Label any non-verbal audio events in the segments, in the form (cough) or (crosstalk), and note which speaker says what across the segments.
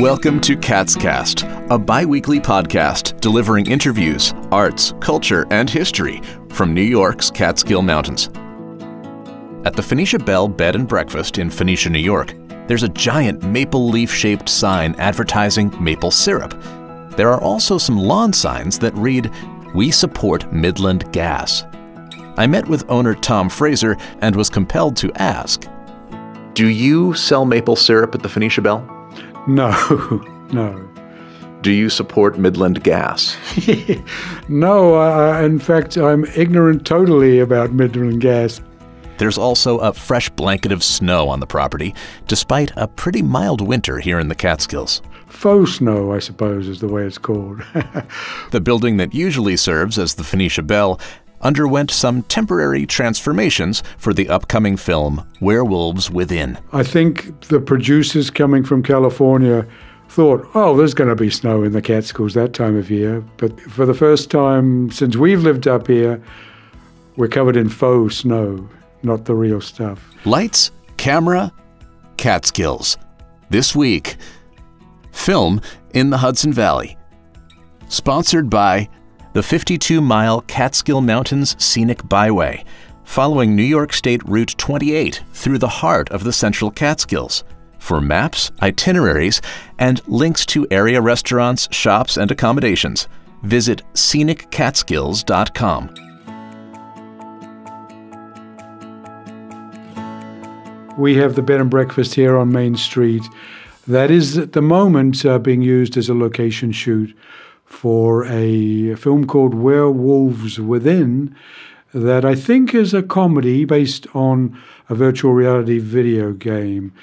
Speaker 1: Welcome to Kaatscast, a bi weekly podcast delivering interviews, arts, culture, and history from New York's Catskill Mountains. At the Phoenicia Belle Bed and Breakfast in Phoenicia, New York, there's a giant maple leaf shaped sign advertising maple syrup. There are also some lawn signs that read, We support Midland Gas. I met with owner Tom Fraser and was compelled to ask Do you sell maple syrup at the Phoenicia Belle?
Speaker 2: No, (laughs) no.
Speaker 1: Do you support Midland Gas? (laughs)
Speaker 2: no, uh, in fact, I'm ignorant totally about Midland Gas.
Speaker 1: There's also a fresh blanket of snow on the property, despite a pretty mild winter here in the Catskills.
Speaker 2: Faux snow, I suppose, is the way it's called. (laughs)
Speaker 1: the building that usually serves as the Phoenicia Belle underwent some temporary transformations for the upcoming film Werewolves Within.
Speaker 2: I think the producers coming from California thought, oh, there's going to be snow in the Catskills that time of year. But for the first time since we've lived up here, we're covered in faux snow, not the real stuff.
Speaker 1: Lights, camera, Catskills. This week, film in the Hudson Valley. Sponsored by the 52 mile Catskill Mountains Scenic Byway, following New York State Route 28 through the heart of the Central Catskills. For maps, itineraries, and links to area restaurants, shops, and accommodations, visit sceniccatskills.com.
Speaker 2: We have the bed and breakfast here on Main Street. That is at the moment uh, being used as a location shoot for a film called Werewolves Within that I think is a comedy based on a virtual reality video game.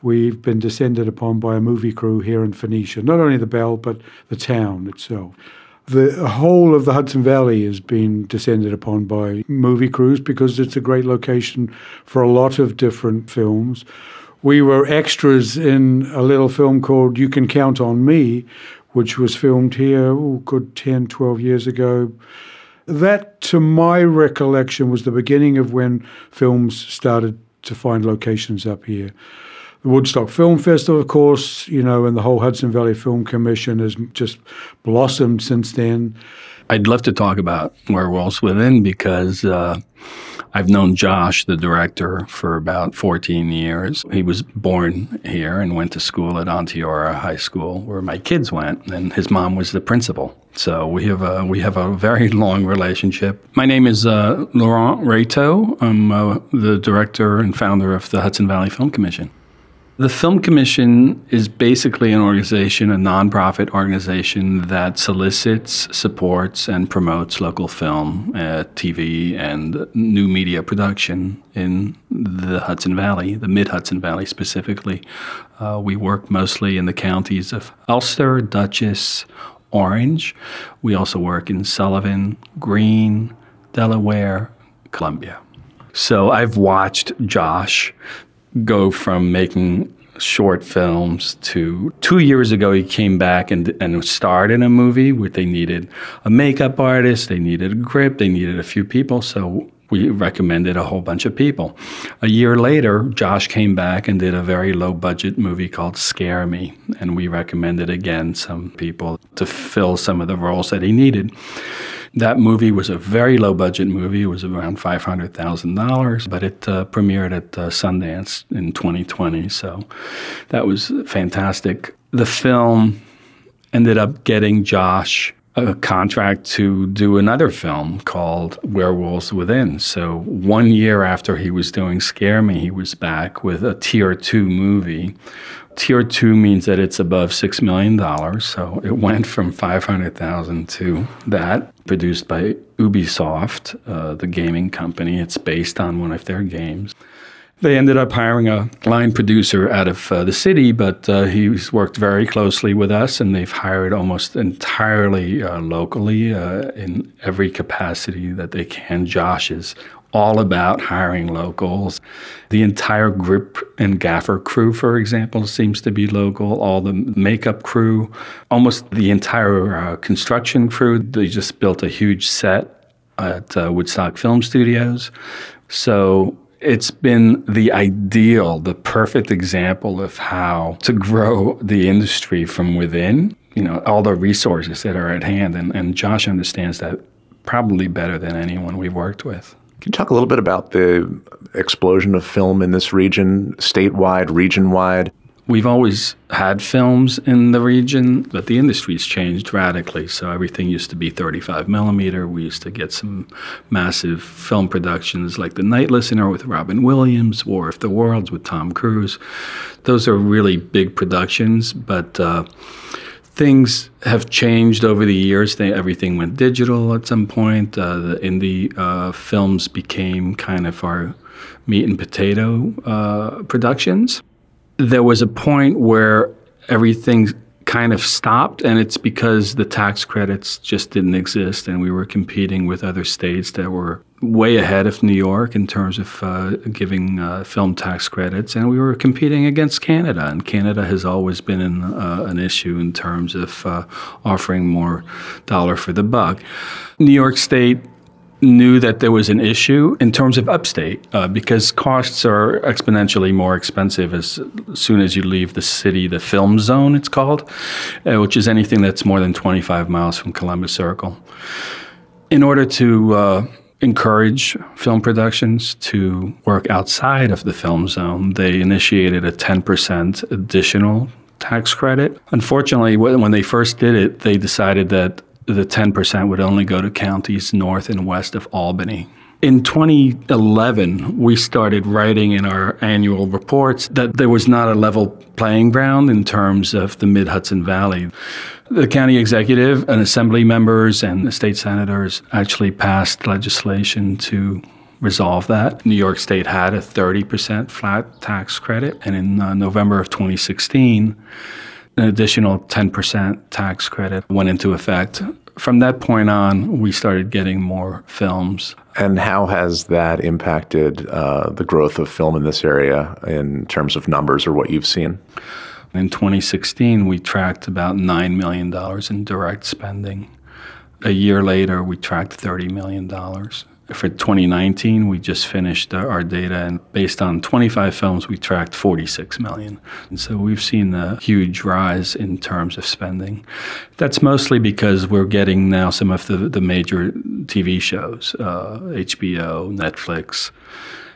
Speaker 2: We've been descended upon by a movie crew here in Phoenicia, not only the Belle, but the town itself. The whole of the Hudson Valley has been descended upon by movie crews because it's a great location for a lot of different films. We were extras in a little film called You Can Count on Me, which was filmed here, oh, good 10, 12 years ago. That, to my recollection, was the beginning of when films started to find locations up here. The Woodstock Film Festival, of course, you know, and the whole Hudson Valley Film Commission has just blossomed since then.
Speaker 3: I'd love to talk about Werewolves Within because uh, I've known Josh, the director, for about 14 years. He was born here and went to school at Onteora High School, where my kids went, and his mom was the principal. So we have a we have a very long relationship. My name is uh, Laurent Rejto. I'm uh, the director and founder of the Hudson Valley Film Commission. The Film Commission is basically an organization, a nonprofit organization that solicits, supports, and promotes local film, uh, TV, and new media production in the Hudson Valley, the mid Hudson Valley specifically. Uh, we work mostly in the counties of Ulster, Dutchess, Orange. We also work in Sullivan, Greene, Delaware, Columbia. So I've watched Josh go from making short films to two years ago he came back and, and starred in a movie where they needed a makeup artist they needed a grip they needed a few people. So we recommended a whole bunch of people a year later josh came back and did a very low budget movie called scare me and we recommended again some people to fill some of the roles that he needed that movie was a very low budget movie. It was around $500,000, but it uh, premiered at uh, Sundance in 2020. So that was fantastic. The film ended up getting Josh a contract to do another film called Werewolves Within. So one year after he was doing Scare Me, he was back with a tier two movie. Tier two means that it's above six million dollars. So it went from five hundred thousand to that. Produced by Ubisoft, uh, the gaming company. It's based on one of their games. They ended up hiring a line producer out of uh, the city, but uh, he's worked very closely with us, and they've hired almost entirely uh, locally uh, in every capacity that they can. Josh is all about hiring locals. The entire grip and gaffer crew, for example, seems to be local. All the makeup crew, almost the entire uh, construction crew. They just built a huge set at uh, Woodstock Film Studios. So It's been the ideal, the perfect example of how to grow the industry from within, you know, all the resources that are at hand. And, and Josh understands that probably better than anyone we've worked with.
Speaker 1: Can you talk a little bit about the explosion of film in this region, statewide, region wide?
Speaker 3: We've always had films in the region, but the industry's changed radically. So everything used to be 35 millimeter. We used to get some massive film productions like The Night Listener with Robin Williams, War of the Worlds with Tom Cruise. Those are really big productions, but uh, things have changed over the years. They, everything went digital at some point. Uh, the indie uh, films became kind of our meat and potato uh, productions there was a point where everything kind of stopped, and it's because the tax credits just didn't exist, and we were competing with other states that were way ahead of New York in terms of uh, giving uh, film tax credits, and we were competing against Canada, and Canada has always been an, uh, an issue in terms of uh, offering more dollar for the buck. New York State knew that there was an issue in terms of upstate uh, because costs are exponentially more expensive as, soon as you leave the city, the film zone, it's called, uh, which is anything that's more than 25 miles from Columbus Circle. In order to uh, encourage film productions to work outside of the film zone, they initiated a 10% additional tax credit. Unfortunately, when they first did it, they decided that the 10% would only go to counties north and west of Albany. In 2011, we started writing in our annual reports that there was not a level playing ground in terms of the Mid Hudson Valley. The county executive and assembly members and the state senators actually passed legislation to resolve that. New York State had a 30% flat tax credit, and in uh, November of 2016, an additional 10% tax credit went into effect. From that point on, we started getting more films.
Speaker 1: And how has that impacted uh, the growth of film in this area in terms of numbers or what you've seen?
Speaker 3: In 2016, we tracked about $9 million in direct spending. A year later, we tracked $30 million. For 2019, we just finished our data, and based on 25 films, we tracked 46 million. And so we've seen a huge rise in terms of spending. That's mostly because we're getting now some of the, the major TV shows uh, HBO, Netflix.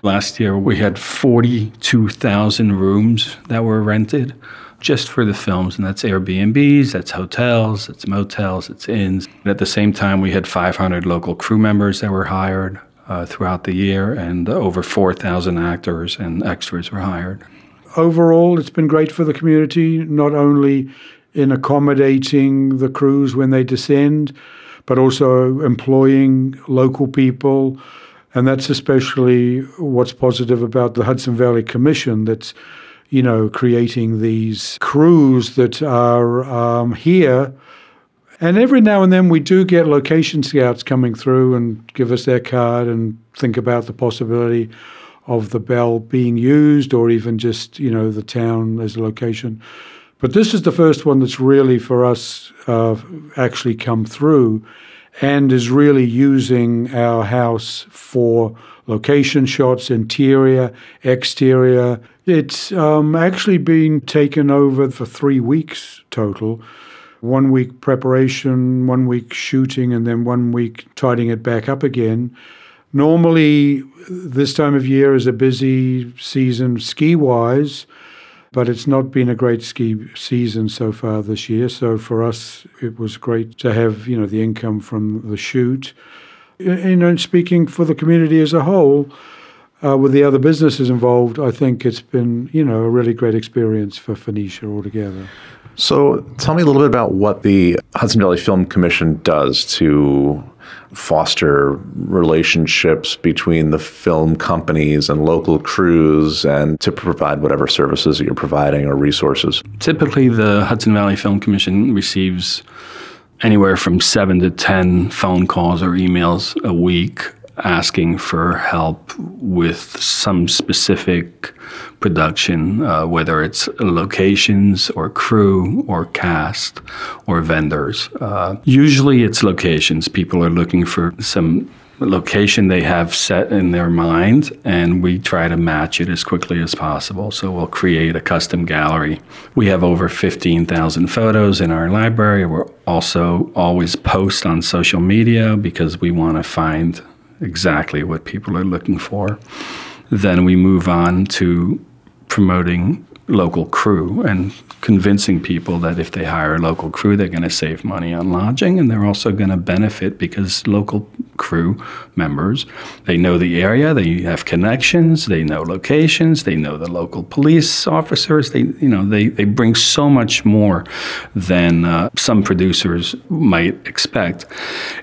Speaker 3: Last year, we had 42,000 rooms that were rented just for the films, and that's Airbnbs, that's hotels, it's motels, it's inns. At the same time, we had 500 local crew members that were hired uh, throughout the year, and over 4,000 actors and extras were hired.
Speaker 2: Overall, it's been great for the community, not only in accommodating the crews when they descend, but also employing local people. And that's especially what's positive about the Hudson Valley Commission that's you know, creating these crews that are um, here. And every now and then we do get location scouts coming through and give us their card and think about the possibility of the bell being used or even just, you know, the town as a location. But this is the first one that's really for us uh, actually come through and is really using our house for location shots, interior, exterior. It's um, actually been taken over for three weeks total. One week preparation, one week shooting, and then one week tidying it back up again. Normally, this time of year is a busy season ski wise, but it's not been a great ski season so far this year. So for us, it was great to have you know the income from the shoot you know, speaking for the community as a whole, uh, with the other businesses involved, I think it's been, you know, a really great experience for Phoenicia altogether.
Speaker 1: So, tell me a little bit about what the Hudson Valley Film Commission does to foster relationships between the film companies and local crews and to provide whatever services that you're providing or resources.
Speaker 3: Typically, the Hudson Valley Film Commission receives anywhere from seven to 10 phone calls or emails a week asking for help with some specific production, uh, whether it's locations or crew or cast or vendors. Uh, usually it's locations. People are looking for some location they have set in their mind, and we try to match it as quickly as possible. So we'll create a custom gallery. We have over 15,000 photos in our library. We're also always post on social media because we want to find exactly what people are looking for. Then we move on to promoting local crew and convincing people that if they hire a local crew, they're going to save money on lodging and they're also going to benefit because local crew members, they know the area, they have connections, they know locations, they know the local police officers. They, you know, they, they bring so much more than uh, some producers might expect.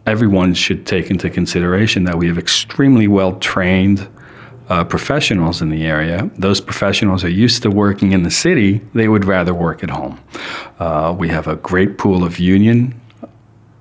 Speaker 3: Everyone should take into consideration that we have extremely well trained uh, professionals in the area. Those professionals are used to working in the city. They would rather work at home. Uh, we have a great pool of union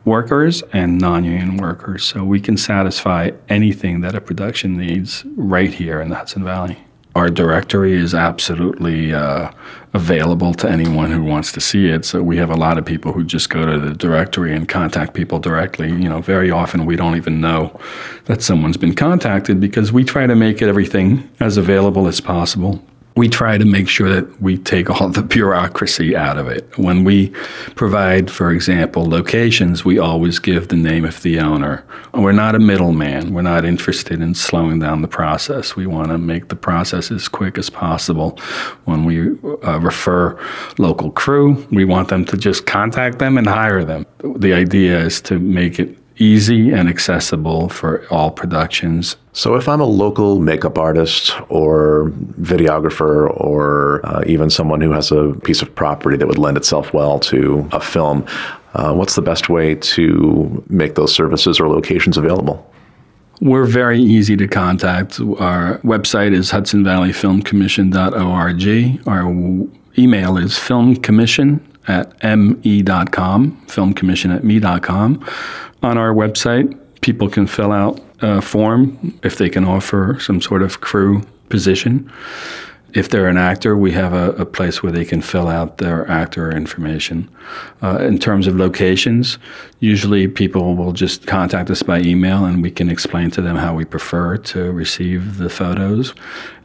Speaker 3: workers and non-union workers, so we can satisfy anything that a production needs right here in the Hudson Valley. Our directory is absolutely uh, available to anyone who wants to see it. So we have a lot of people who just go to the directory and contact people directly. You know, very often we don't even know that someone's been contacted because we try to make everything as available as possible we try to make sure that we take all the bureaucracy out of it. When we provide, for example, locations, we always give the name of the owner. We're not a middleman. We're not interested in slowing down the process. We want to make the process as quick as possible. When we uh, refer local crew, we want them to just contact them and hire them. The idea is to make it easy and accessible for all productions.
Speaker 1: So, if I'm a local makeup artist or videographer or uh, even someone who has a piece of property that would lend itself well to a film, uh, what's the best way to make those services or locations available?
Speaker 3: We're very easy to contact. Our website is hudsonvalleyfilmcommission.org. Our email is filmcommission at me.com, filmcommission at me.com on our website, people can fill out a form if they can offer some sort of crew position. If they're an actor, we have a, a place where they can fill out their actor information. Uh, in terms of locations, usually people will just contact us by email and we can explain to them how we prefer to receive the photos.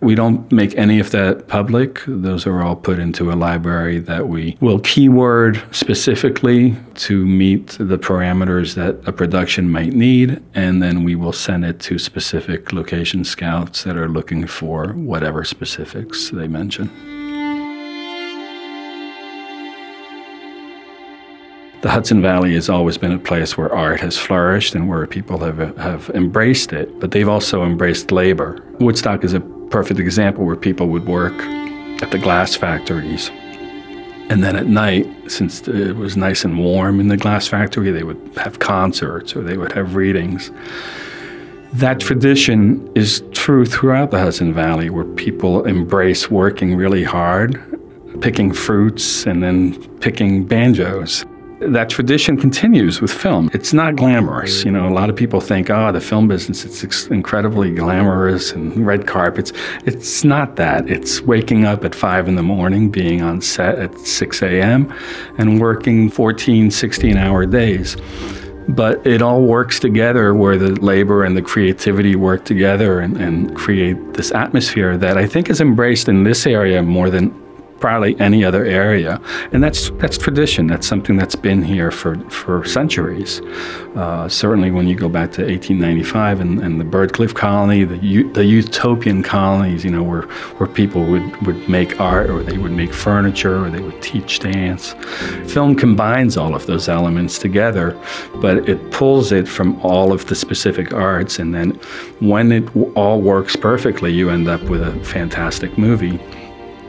Speaker 3: We don't make any of that public. Those are all put into a library that we will keyword specifically to meet the parameters that a production might need, and then we will send it to specific location scouts that are looking for whatever specifics they mention. The Hudson Valley has always been a place where art has flourished and where people have, have embraced it, but they've also embraced labor. Woodstock is a perfect example where people would work at the glass factories. And then at night, since it was nice and warm in the glass factory, they would have concerts or they would have readings. That tradition is true throughout the Hudson Valley, where people embrace working really hard, picking fruits, and then picking banjos that tradition continues with film. It's not glamorous. You know, a lot of people think, oh, the film business, it's incredibly glamorous and red carpets. It's not that. It's waking up at 5 in the morning, being on set at 6 a.m., and working 14, 16 hour days. But it all works together where the labor and the creativity work together and, and create this atmosphere that I think is embraced in this area more than probably any other area. And that's that's tradition. That's something that's been here for, for centuries. Uh, certainly, when you go back to 1895 and, and the Byrdcliffe colony, the the utopian colonies, you know, where where people would, would make art or they would make furniture or they would teach dance. Film combines all of those elements together, but it pulls it from all of the specific arts, and then when it all works perfectly, you end up with a fantastic movie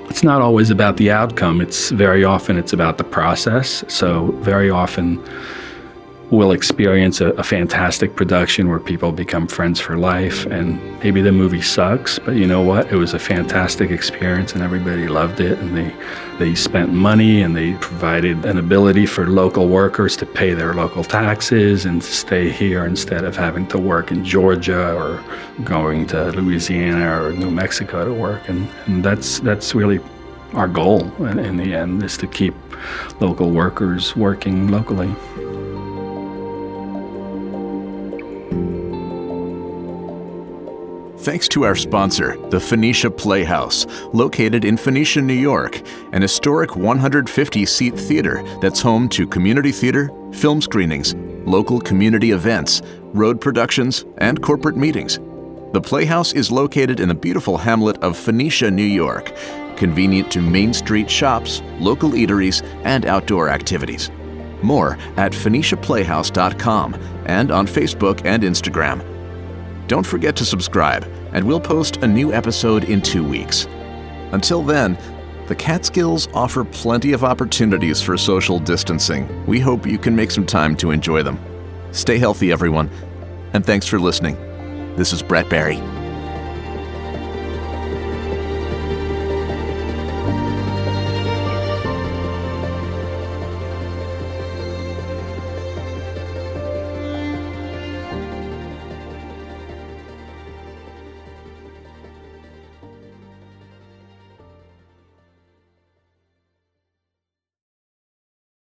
Speaker 3: it's not always about the outcome. It's very often it's about the process. So very often we'll experience a, a, fantastic production where people become friends for life and maybe the movie sucks but you know what it was a fantastic experience and everybody loved it and they they spent money and they provided an ability for local workers to pay their local taxes and to stay here instead of having to work in Georgia or going to Louisiana or New Mexico to work and, and that's that's really our goal in, in the end is to keep local workers working locally.
Speaker 1: Thanks to our sponsor, the Phoenicia Playhouse, located in Phoenicia, New York, an historic 150 seat theater that's home to community theater, film screenings, local community events, road productions, and corporate meetings. The Playhouse is located in the beautiful hamlet of Phoenicia, New York, convenient to Main Street shops, local eateries, and outdoor activities. More at PhoeniciaPlayhouse.com and on Facebook and Instagram. Don't forget to subscribe, and we'll post a new episode in two weeks. Until then, the Catskills offer plenty of opportunities for social distancing. We hope you can make some time to enjoy them. Stay healthy, everyone, and thanks for listening. This is Brett Barry.